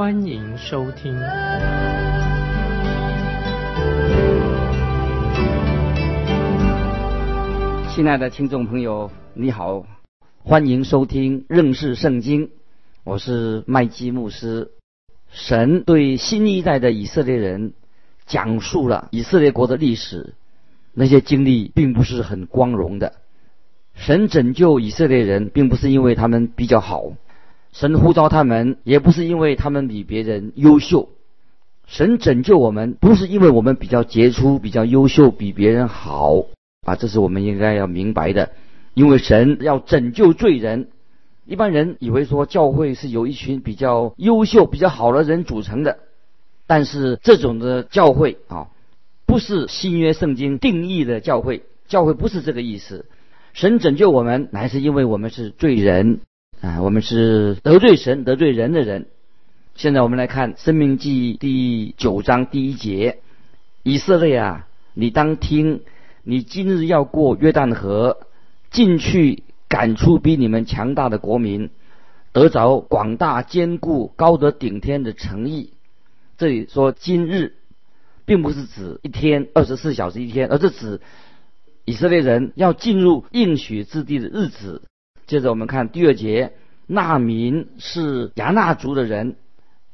欢迎收听。亲爱的听众朋友，你好，欢迎收听认识圣经，我是麦基牧师。神对新一代的以色列人讲述了以色列国的历史。那些经历并不是很光荣的。神拯救以色列人，并不是因为他们比较好；神呼召他们，也不是因为他们比别人优秀。神拯救我们，不是因为我们比较杰出、比较优秀、比别人好啊！这是我们应该要明白的。因为神要拯救罪人。一般人以为说教会是由一群比较优秀、比较好的人组成的，但是这种的教会啊。不是新约圣经定义的教会，教会不是这个意思。神拯救我们，乃是因为我们是罪人啊，我们是得罪神、得罪人的人。现在我们来看《生命记》第九章第一节：以色列啊，你当听，你今日要过约旦河，进去赶出比你们强大的国民，得着广大坚固、高得顶天的诚意。这里说今日。并不是指一天二十四小时一天，而是指以色列人要进入应许之地的日子。接着我们看第二节，那民是亚纳族的人，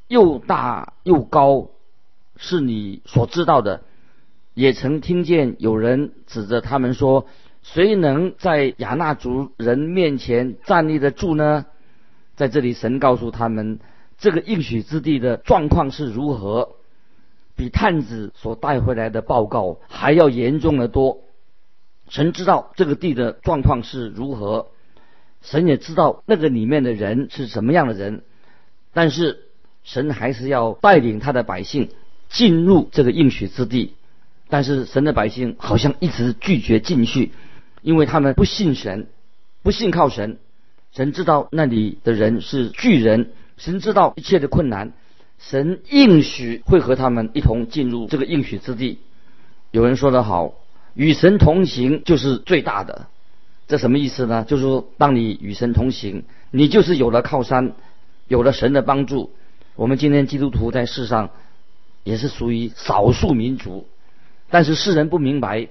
又大又高，是你所知道的。也曾听见有人指着他们说：“谁能在亚纳族人面前站立得住呢？”在这里，神告诉他们，这个应许之地的状况是如何。比探子所带回来的报告还要严重的多。神知道这个地的状况是如何，神也知道那个里面的人是什么样的人，但是神还是要带领他的百姓进入这个应许之地。但是神的百姓好像一直拒绝进去，因为他们不信神，不信靠神。神知道那里的人是巨人，神知道一切的困难。神应许会和他们一同进入这个应许之地。有人说得好，与神同行就是最大的。这什么意思呢？就是说，当你与神同行，你就是有了靠山，有了神的帮助。我们今天基督徒在世上也是属于少数民族，但是世人不明白，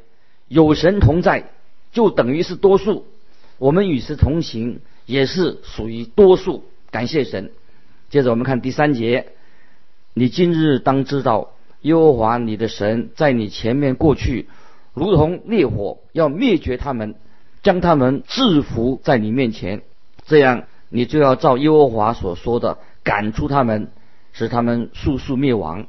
有神同在就等于是多数。我们与神同行也是属于多数。感谢神。接着我们看第三节。你今日当知道，耶和华你的神在你前面过去，如同烈火，要灭绝他们，将他们制服在你面前。这样，你就要照耶和华所说的赶出他们，使他们速速灭亡。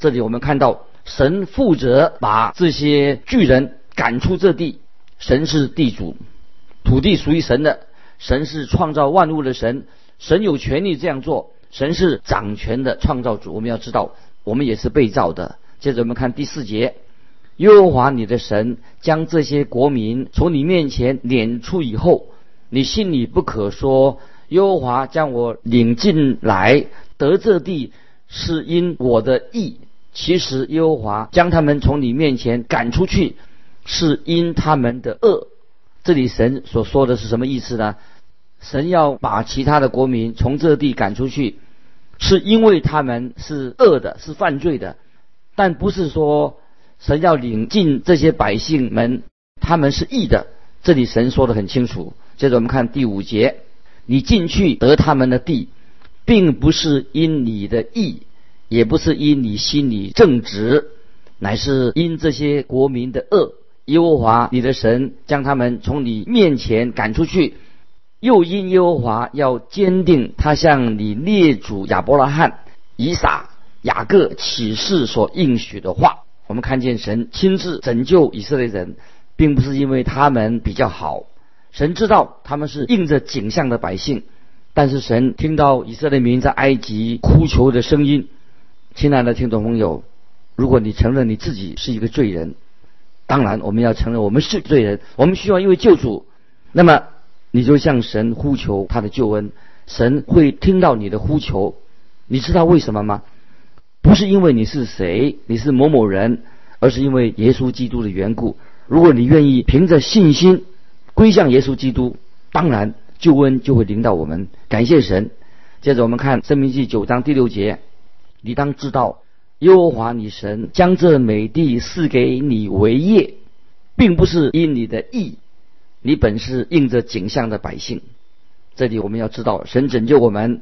这里我们看到，神负责把这些巨人赶出这地。神是地主，土地属于神的，神是创造万物的神，神有权利这样做。神是掌权的创造主，我们要知道，我们也是被造的。接着我们看第四节，耶和华你的神将这些国民从你面前撵出以后，你心里不可说，耶和华将我领进来得这地是因我的意。其实耶和华将他们从你面前赶出去，是因他们的恶。这里神所说的是什么意思呢？神要把其他的国民从这地赶出去。是因为他们是恶的，是犯罪的，但不是说神要领进这些百姓们，他们是义的。这里神说的很清楚。接着我们看第五节，你进去得他们的地，并不是因你的义，也不是因你心里正直，乃是因这些国民的恶。耶和华你的神将他们从你面前赶出去。又因耶和华要坚定他向你列祖亚伯拉罕、以撒、雅各启示所应许的话，我们看见神亲自拯救以色列人，并不是因为他们比较好，神知道他们是应着景象的百姓，但是神听到以色列民在埃及哭求的声音，亲爱的听众朋友，如果你承认你自己是一个罪人，当然我们要承认我们是罪人，我们需要一位救主。那么你就向神呼求他的救恩，神会听到你的呼求。你知道为什么吗？不是因为你是谁，你是某某人，而是因为耶稣基督的缘故。如果你愿意凭着信心归向耶稣基督，当然救恩就会临到我们。感谢神。接着我们看《生命记》九章第六节。你当知道，耶和华你神将这美地赐给你为业，并不是因你的义，你本是应着景象的百姓。这里我们要知道，神拯救我们，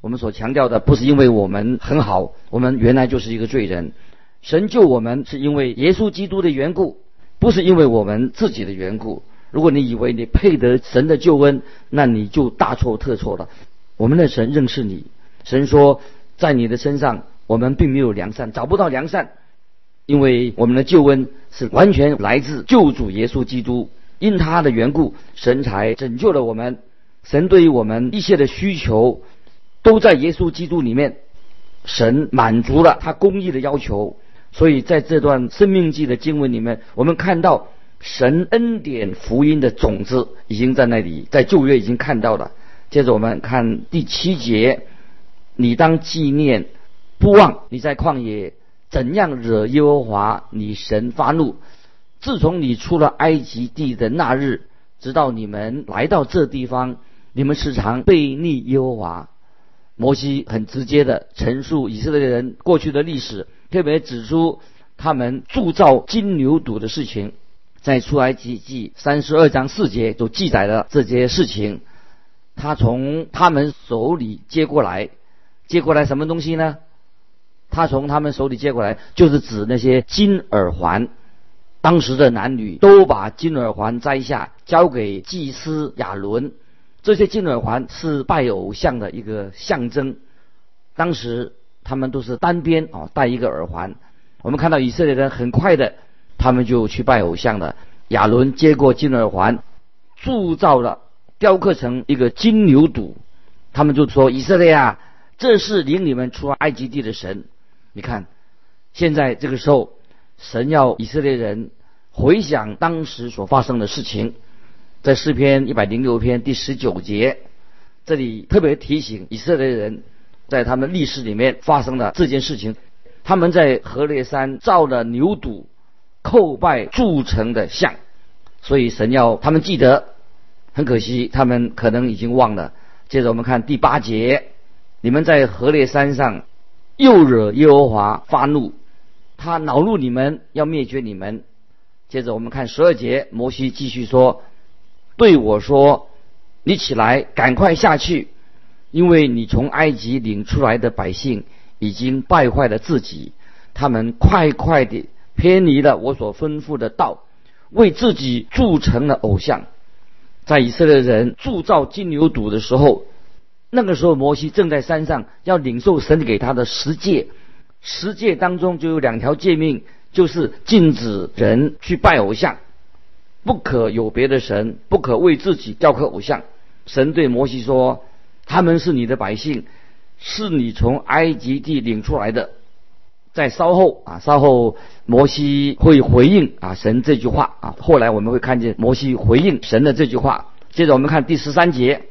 我们所强调的不是因为我们很好，我们原来就是一个罪人。神救我们是因为耶稣基督的缘故，不是因为我们自己的缘故。如果你以为你配得神的救恩，那你就大错特错了。我们的神认识你，神说。在你的身上，我们并没有良善，找不到良善，因为我们的救恩是完全来自救主耶稣基督，因他的缘故，神才拯救了我们。神对于我们一切的需求，都在耶稣基督里面，神满足了他公义的要求。所以在这段生命记的经文里面，我们看到神恩典福音的种子已经在那里，在旧约已经看到了。接着我们看第七节。你当纪念，不忘你在旷野怎样惹耶和华你神发怒。自从你出了埃及地的那日，直到你们来到这地方，你们时常背逆耶和华。摩西很直接的陈述以色列人过去的历史，特别指出他们铸造金牛犊的事情，在出埃及记三十二章四节就记载了这些事情。他从他们手里接过来。接过来什么东西呢？他从他们手里接过来，就是指那些金耳环。当时的男女都把金耳环摘下，交给祭司亚伦。这些金耳环是拜偶像的一个象征。当时他们都是单边啊，戴一个耳环。我们看到以色列人很快的，他们就去拜偶像了。亚伦接过金耳环，铸造了雕刻成一个金牛犊。他们就说：“以色列啊！”这是领你们出埃及地的神，你看，现在这个时候，神要以色列人回想当时所发生的事情，在诗篇一百零六篇第十九节，这里特别提醒以色列人，在他们历史里面发生的这件事情，他们在河烈山造了牛犊，叩拜铸成的像，所以神要他们记得，很可惜他们可能已经忘了。接着我们看第八节。你们在河烈山上又惹耶和华发怒，他恼怒你们，要灭绝你们。接着我们看十二节，摩西继续说：“对我说，你起来，赶快下去，因为你从埃及领出来的百姓已经败坏了自己，他们快快地偏离了我所吩咐的道，为自己铸成了偶像。在以色列人铸造金牛犊的时候。”那个时候，摩西正在山上要领受神给他的十诫，十诫当中就有两条诫命，就是禁止人去拜偶像，不可有别的神，不可为自己雕刻偶像。神对摩西说：“他们是你的百姓，是你从埃及地领出来的。”在稍后啊，稍后摩西会回应啊神这句话啊。后来我们会看见摩西回应神的这句话。接着我们看第十三节。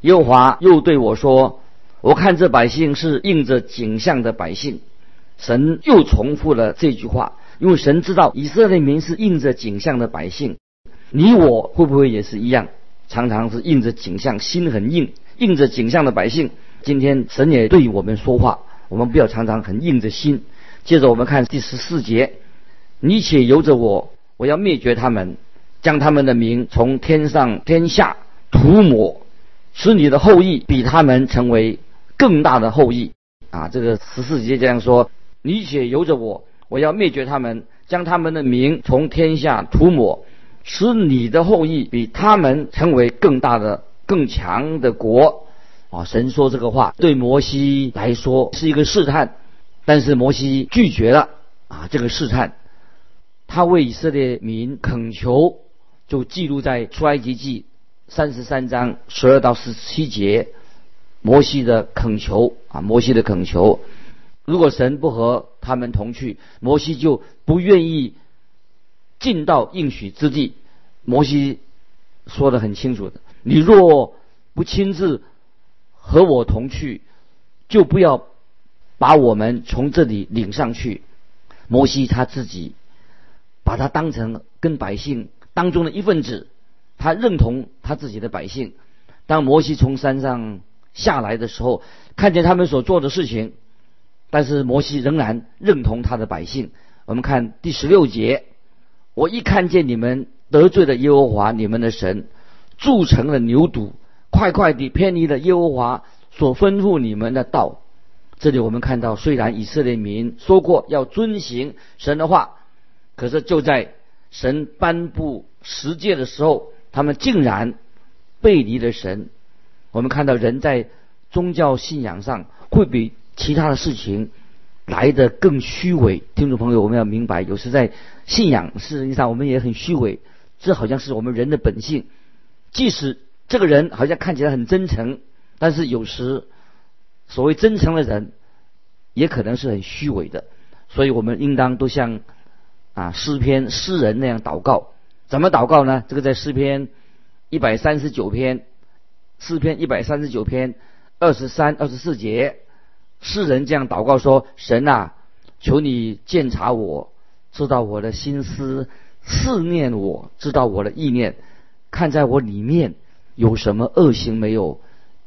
耶和华又对我说：“我看这百姓是应着景象的百姓。”神又重复了这句话，因为神知道以色列民是应着景象的百姓。你我会不会也是一样？常常是应着景象，心很硬，应着景象的百姓。今天神也对我们说话，我们不要常常很硬着心。接着我们看第十四节：“你且由着我，我要灭绝他们，将他们的名从天上天下涂抹。”使你的后裔比他们成为更大的后裔啊！这个十四节这样说：你且由着我，我要灭绝他们，将他们的名从天下涂抹，使你的后裔比他们成为更大的、更强的国啊！神说这个话对摩西来说是一个试探，但是摩西拒绝了啊！这个试探，他为以色列民恳求，就记录在出埃及记。三十三章十二到十七节，摩西的恳求啊，摩西的恳求。如果神不和他们同去，摩西就不愿意进到应许之地。摩西说的很清楚的：你若不亲自和我同去，就不要把我们从这里领上去。摩西他自己把他当成跟百姓当中的一份子，他认同他自己的百姓。当摩西从山上下来的时候，看见他们所做的事情。但是摩西仍然认同他的百姓。我们看第十六节，我一看见你们得罪了耶和华你们的神，铸成了牛犊，快快地偏离了耶和华所吩咐你们的道。这里我们看到，虽然以色列民说过要遵行神的话，可是就在神颁布十诫的时候，他们竟然背离了神。我们看到人在宗教信仰上会比。其他的事情来的更虚伪，听众朋友，我们要明白，有时在信仰事实上我们也很虚伪，这好像是我们人的本性。即使这个人好像看起来很真诚，但是有时所谓真诚的人，也可能是很虚伪的。所以我们应当都像啊诗篇诗人那样祷告。怎么祷告呢？这个在诗篇一百三十九篇，诗篇一百三十九篇二十三、二十四节。世人这样祷告说：“神啊，求你鉴察我，知道我的心思，思念我，知道我的意念，看在我里面有什么恶行没有，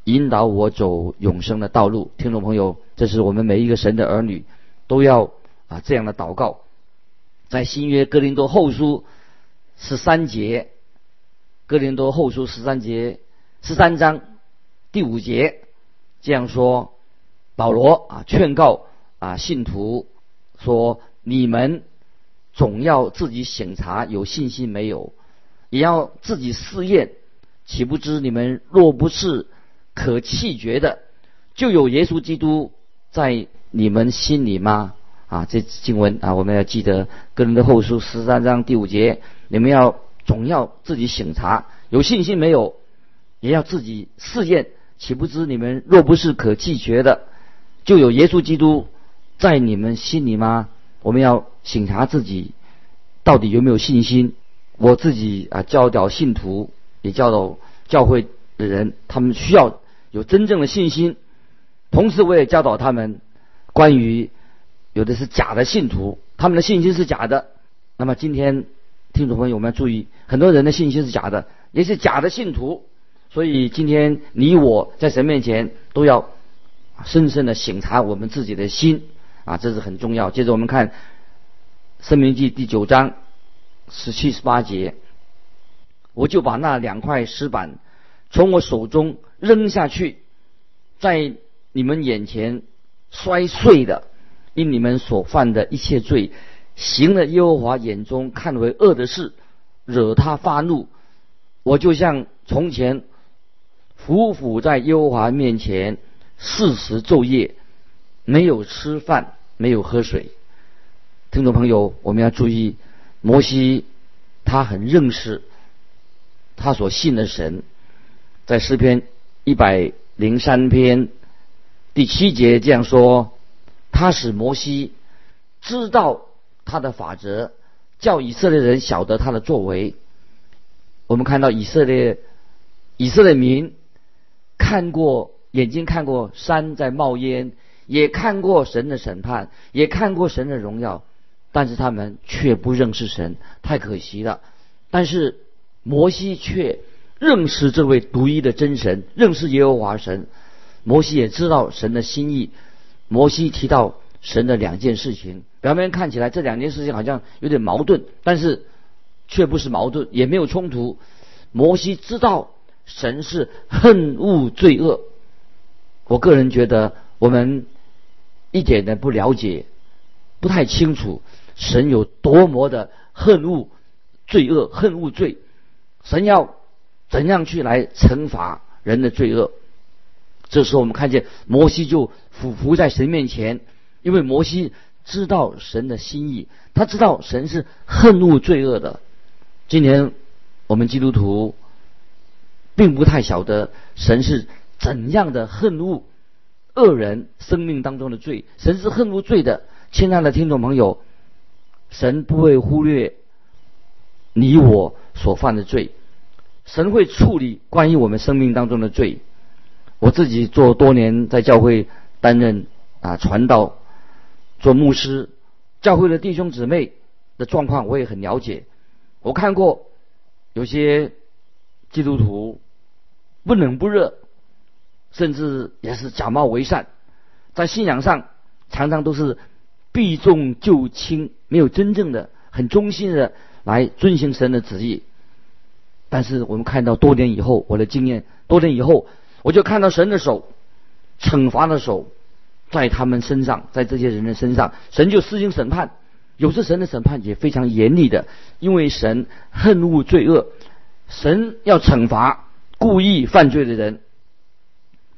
引导我走永生的道路。”听众朋友，这是我们每一个神的儿女都要啊这样的祷告。在新约哥林多后书十三节，哥林多后书十三节十三章第五节这样说。保罗啊，劝告啊信徒说：“你们总要自己审查有信心没有，也要自己试验。岂不知你们若不是可弃绝的，就有耶稣基督在你们心里吗？”啊，这经文啊，我们要记得《个人的后书》十三章第五节，你们要总要自己审查有信心没有，也要自己试验。岂不知你们若不是可弃绝的？就有耶稣基督在你们心里吗？我们要审查自己到底有没有信心。我自己啊教导信徒，也教导教会的人，他们需要有真正的信心。同时，我也教导他们关于有的是假的信徒，他们的信心是假的。那么今天听众朋友，们要注意，很多人的信心是假的，也是假的信徒。所以今天你我在神面前都要。深深的省察我们自己的心啊，这是很重要。接着我们看《生命记》第九章十七、十八节，我就把那两块石板从我手中扔下去，在你们眼前摔碎的，因你们所犯的一切罪，行了耶和华眼中看为恶的事，惹他发怒，我就像从前匍匐在耶和华面前。四时昼夜没有吃饭，没有喝水。听众朋友，我们要注意，摩西他很认识他所信的神，在诗篇一百零三篇第七节这样说：他使摩西知道他的法则，叫以色列人晓得他的作为。我们看到以色列以色列民看过。眼睛看过山在冒烟，也看过神的审判，也看过神的荣耀，但是他们却不认识神，太可惜了。但是摩西却认识这位独一的真神，认识耶和华神。摩西也知道神的心意。摩西提到神的两件事情，表面看起来这两件事情好像有点矛盾，但是却不是矛盾，也没有冲突。摩西知道神是恨恶罪恶。我个人觉得，我们一点都不了解，不太清楚神有多么的恨恶罪恶，恨恶罪。神要怎样去来惩罚人的罪恶？这时候，我们看见摩西就俯伏在神面前，因为摩西知道神的心意，他知道神是恨恶罪恶的。今年我们基督徒并不太晓得神是。怎样的恨恶恶人生命当中的罪，神是恨恶罪的。亲爱的听众朋友，神不会忽略你我所犯的罪，神会处理关于我们生命当中的罪。我自己做多年在教会担任啊传道、做牧师，教会的弟兄姊妹的状况我也很了解。我看过有些基督徒不冷不热。甚至也是假冒为善，在信仰上常常都是避重就轻，没有真正的很忠心的来遵行神的旨意。但是我们看到多年以后，我的经验多年以后，我就看到神的手，惩罚的手在他们身上，在这些人的身上，神就施行审判。有时神的审判也非常严厉的，因为神恨恶罪恶，神要惩罚故意犯罪的人。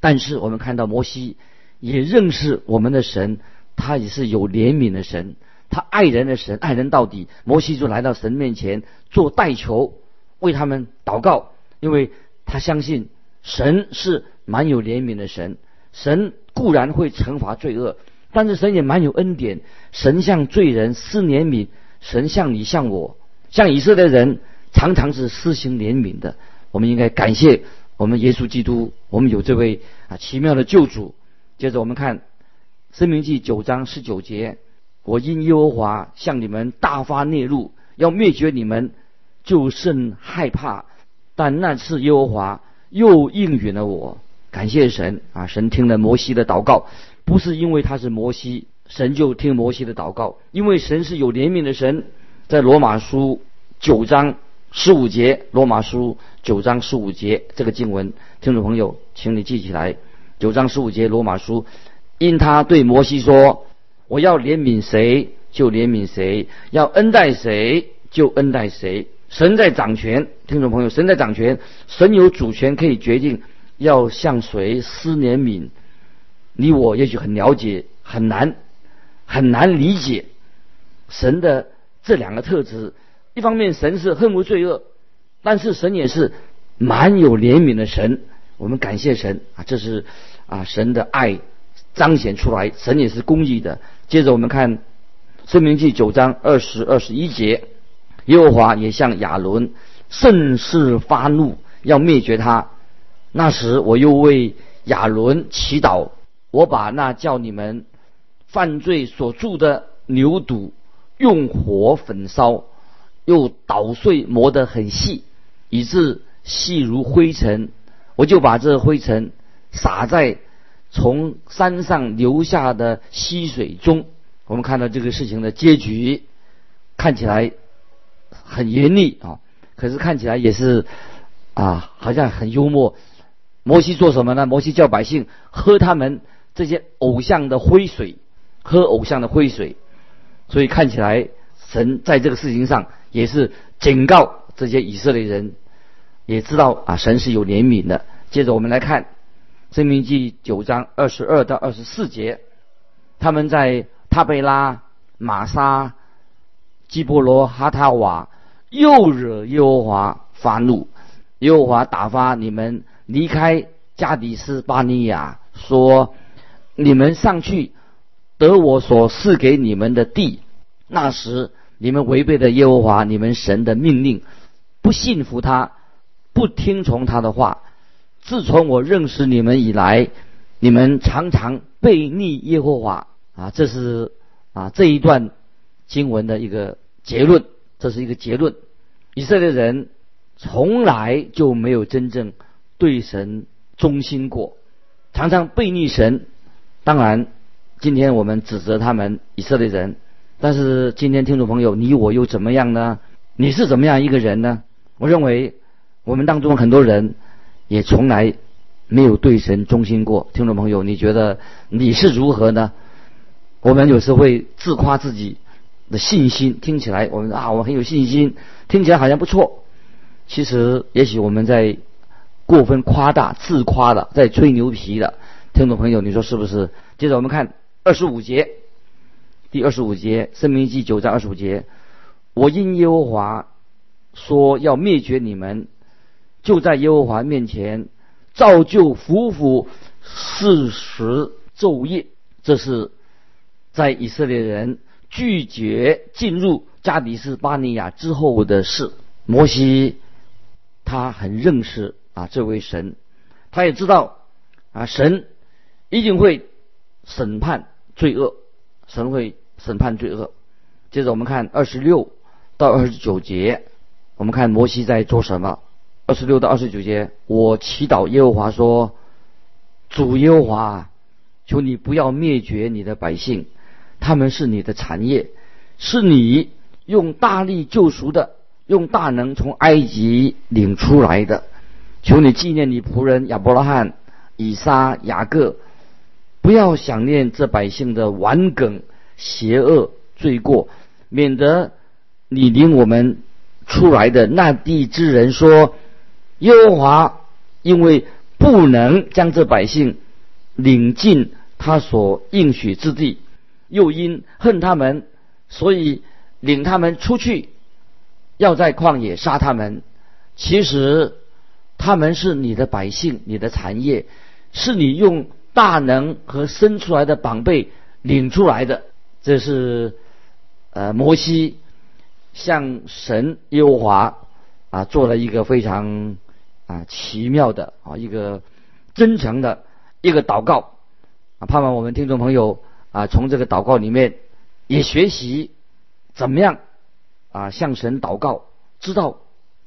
但是我们看到摩西也认识我们的神，他也是有怜悯的神，他爱人的神，爱人到底。摩西就来到神面前做代求，为他们祷告，因为他相信神是蛮有怜悯的神。神固然会惩罚罪恶，但是神也蛮有恩典。神向罪人施怜悯，神向你向我，向以色列人常常是施行怜悯的。我们应该感谢。我们耶稣基督，我们有这位啊奇妙的救主。接着我们看《生命记》九章十九节：“我因耶和华向你们大发烈怒，要灭绝你们，就甚害怕。但那次耶和华又应允了我。感谢神啊！神听了摩西的祷告，不是因为他是摩西，神就听摩西的祷告，因为神是有怜悯的神。在罗马书九章。十五节，罗马书九章十五节，这个经文，听众朋友，请你记起来。九章十五节，罗马书，因他对摩西说：“我要怜悯谁就怜悯谁，要恩待谁就恩待谁。”神在掌权，听众朋友，神在掌权，神有主权，可以决定要向谁施怜悯。你我也许很了解，很难很难理解神的这两个特质。一方面，神是恨恶罪恶，但是神也是蛮有怜悯的神。我们感谢神啊，这是啊神的爱彰显出来，神也是公义的。接着我们看《生命记》九章二十二十一节，耶和华也向亚伦甚是发怒，要灭绝他。那时我又为亚伦祈祷，我把那叫你们犯罪所铸的牛犊用火焚烧。又捣碎磨得很细，以致细如灰尘。我就把这灰尘撒在从山上流下的溪水中。我们看到这个事情的结局，看起来很严厉啊，可是看起来也是啊，好像很幽默。摩西做什么呢？摩西叫百姓喝他们这些偶像的灰水，喝偶像的灰水。所以看起来神在这个事情上。也是警告这些以色列人，也知道啊，神是有怜悯的。接着我们来看《生命记》九章二十二到二十四节，他们在塔贝拉、玛莎、基波罗、哈塔瓦又惹耶和华发怒，耶和华打发你们离开加迪斯巴尼亚，说：“你们上去得我所赐给你们的地。”那时。你们违背了耶和华你们神的命令，不信服他，不听从他的话。自从我认识你们以来，你们常常背逆耶和华啊！这是啊这一段经文的一个结论，这是一个结论。以色列人从来就没有真正对神忠心过，常常背逆神。当然，今天我们指责他们以色列人。但是今天听众朋友，你我又怎么样呢？你是怎么样一个人呢？我认为我们当中很多人也从来没有对神忠心过。听众朋友，你觉得你是如何呢？我们有时会自夸自己的信心，听起来我们啊，我很有信心，听起来好像不错。其实也许我们在过分夸大、自夸的，在吹牛皮的。听众朋友，你说是不是？接着我们看二十五节。第二十五节，《生命记》九章二十五节，我因耶和华说要灭绝你们，就在耶和华面前造就夫妇四十昼夜。这是在以色列人拒绝进入加迪斯巴尼亚之后的事。摩西他很认识啊这位神，他也知道啊神一定会审判罪恶，神会审判罪恶。接着我们看二十六到二十九节，我们看摩西在做什么。二十六到二十九节，我祈祷耶和华说：“主耶和华，求你不要灭绝你的百姓，他们是你的产业，是你用大力救赎的，用大能从埃及领出来的。求你纪念你仆人亚伯拉罕、以撒、雅各，不要想念这百姓的顽梗、邪恶、罪过，免得你领我们出来的那地之人说。”耶和华因为不能将这百姓领进他所应许之地，又因恨他们，所以领他们出去，要在旷野杀他们。其实他们是你的百姓，你的产业，是你用大能和生出来的宝贝领出来的。这是呃摩西向神耶和华啊做了一个非常。啊，奇妙的啊，一个真诚的一个祷告啊，盼望我们听众朋友啊，从这个祷告里面也学习怎么样啊向神祷告，知道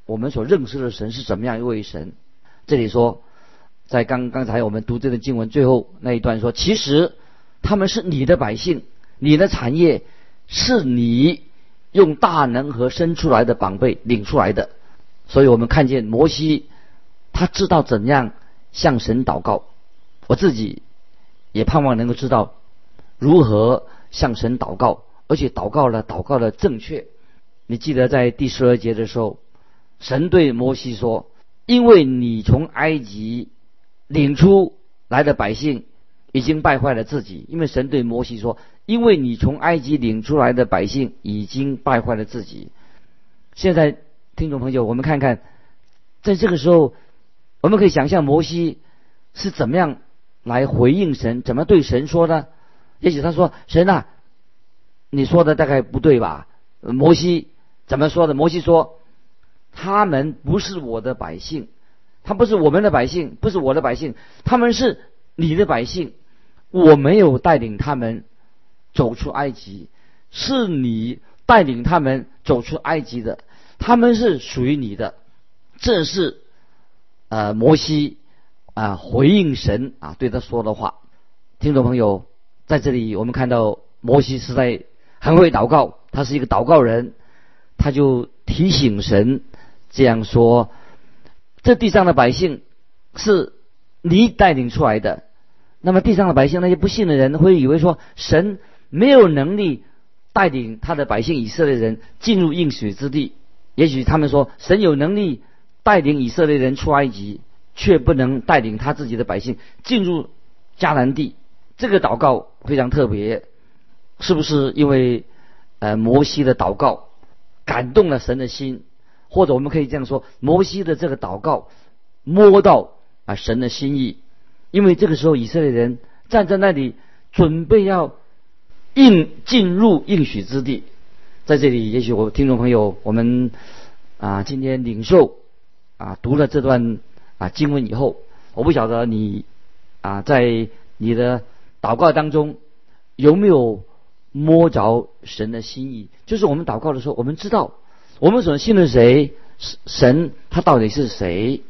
我们所认识的神是怎么样一位神。这里说，在刚刚才我们读这个经文最后那一段说，其实他们是你的百姓，你的产业是你用大能和生出来的宝贝领出来的，所以我们看见摩西。他知道怎样向神祷告，我自己也盼望能够知道如何向神祷告，而且祷告了，祷告的正确。你记得在第十二节的时候，神对摩西说：“因为你从埃及领出来的百姓已经败坏了自己。”因为神对摩西说：“因为你从埃及领出来的百姓已经败坏了自己。”现在，听众朋友，我们看看，在这个时候。我们可以想象摩西是怎么样来回应神，怎么对神说呢？也许他说：“神啊，你说的大概不对吧？”摩西怎么说的？摩西说：“他们不是我的百姓，他不是我们的百姓，不是我的百姓，他们是你的百姓。我没有带领他们走出埃及，是你带领他们走出埃及的，他们是属于你的。”这是。呃，摩西啊，回应神啊，对他说的话。听众朋友，在这里我们看到摩西是在很会祷告，他是一个祷告人，他就提醒神这样说：这地上的百姓是你带领出来的。那么地上的百姓，那些不信的人会以为说，神没有能力带领他的百姓以色列人进入应许之地。也许他们说，神有能力。带领以色列人出埃及，却不能带领他自己的百姓进入迦南地。这个祷告非常特别，是不是因为呃摩西的祷告感动了神的心？或者我们可以这样说，摩西的这个祷告摸到啊神的心意。因为这个时候以色列人站在那里，准备要应进入应许之地。在这里，也许我听众朋友，我们啊今天领受。啊，读了这段啊经文以后，我不晓得你啊在你的祷告当中有没有摸着神的心意？就是我们祷告的时候，我们知道我们所信的谁神，他到底是谁？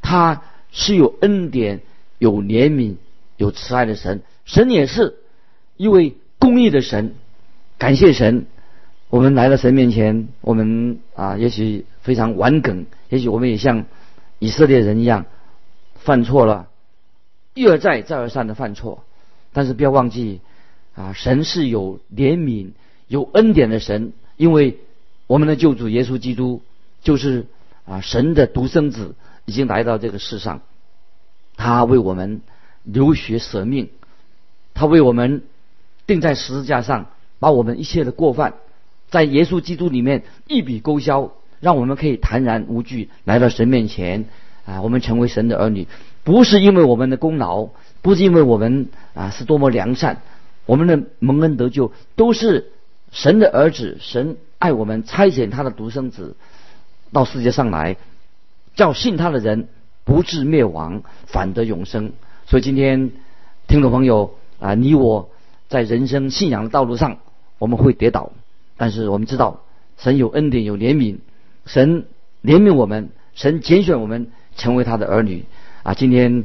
他是有恩典、有怜悯、有慈爱的神。神也是一位公义的神。感谢神。我们来到神面前，我们啊，也许非常顽梗，也许我们也像以色列人一样犯错了，一而再、再而三的犯错。但是不要忘记啊，神是有怜悯、有恩典的神，因为我们的救主耶稣基督就是啊神的独生子，已经来到这个世上，他为我们流血舍命，他为我们钉在十字架上，把我们一切的过犯。在耶稣基督里面一笔勾销，让我们可以坦然无惧来到神面前啊，我们成为神的儿女，不是因为我们的功劳，不是因为我们啊是多么良善，我们的蒙恩得救都是神的儿子，神爱我们，差遣他的独生子到世界上来，叫信他的人不至灭亡，反得永生。所以今天听众朋友啊，你我在人生信仰的道路上，我们会跌倒，但是我们知道神有恩典，有怜悯，神怜悯我们，神拣选我们。成为他的儿女啊！今天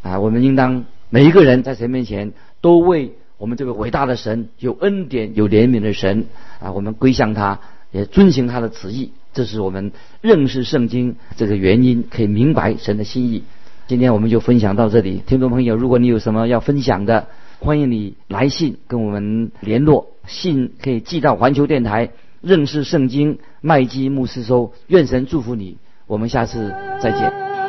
啊，我们应当每一个人在神面前都为我们这个伟大的神、有恩典、有怜悯的神啊，我们归向他，也遵行他的旨意。这是我们认识圣经这个原因，可以明白神的心意。今天我们就分享到这里，听众朋友，如果你有什么要分享的，欢迎你来信跟我们联络，信可以寄到环球电台认识圣经麦基牧师收。愿神祝福你，我们下次再见。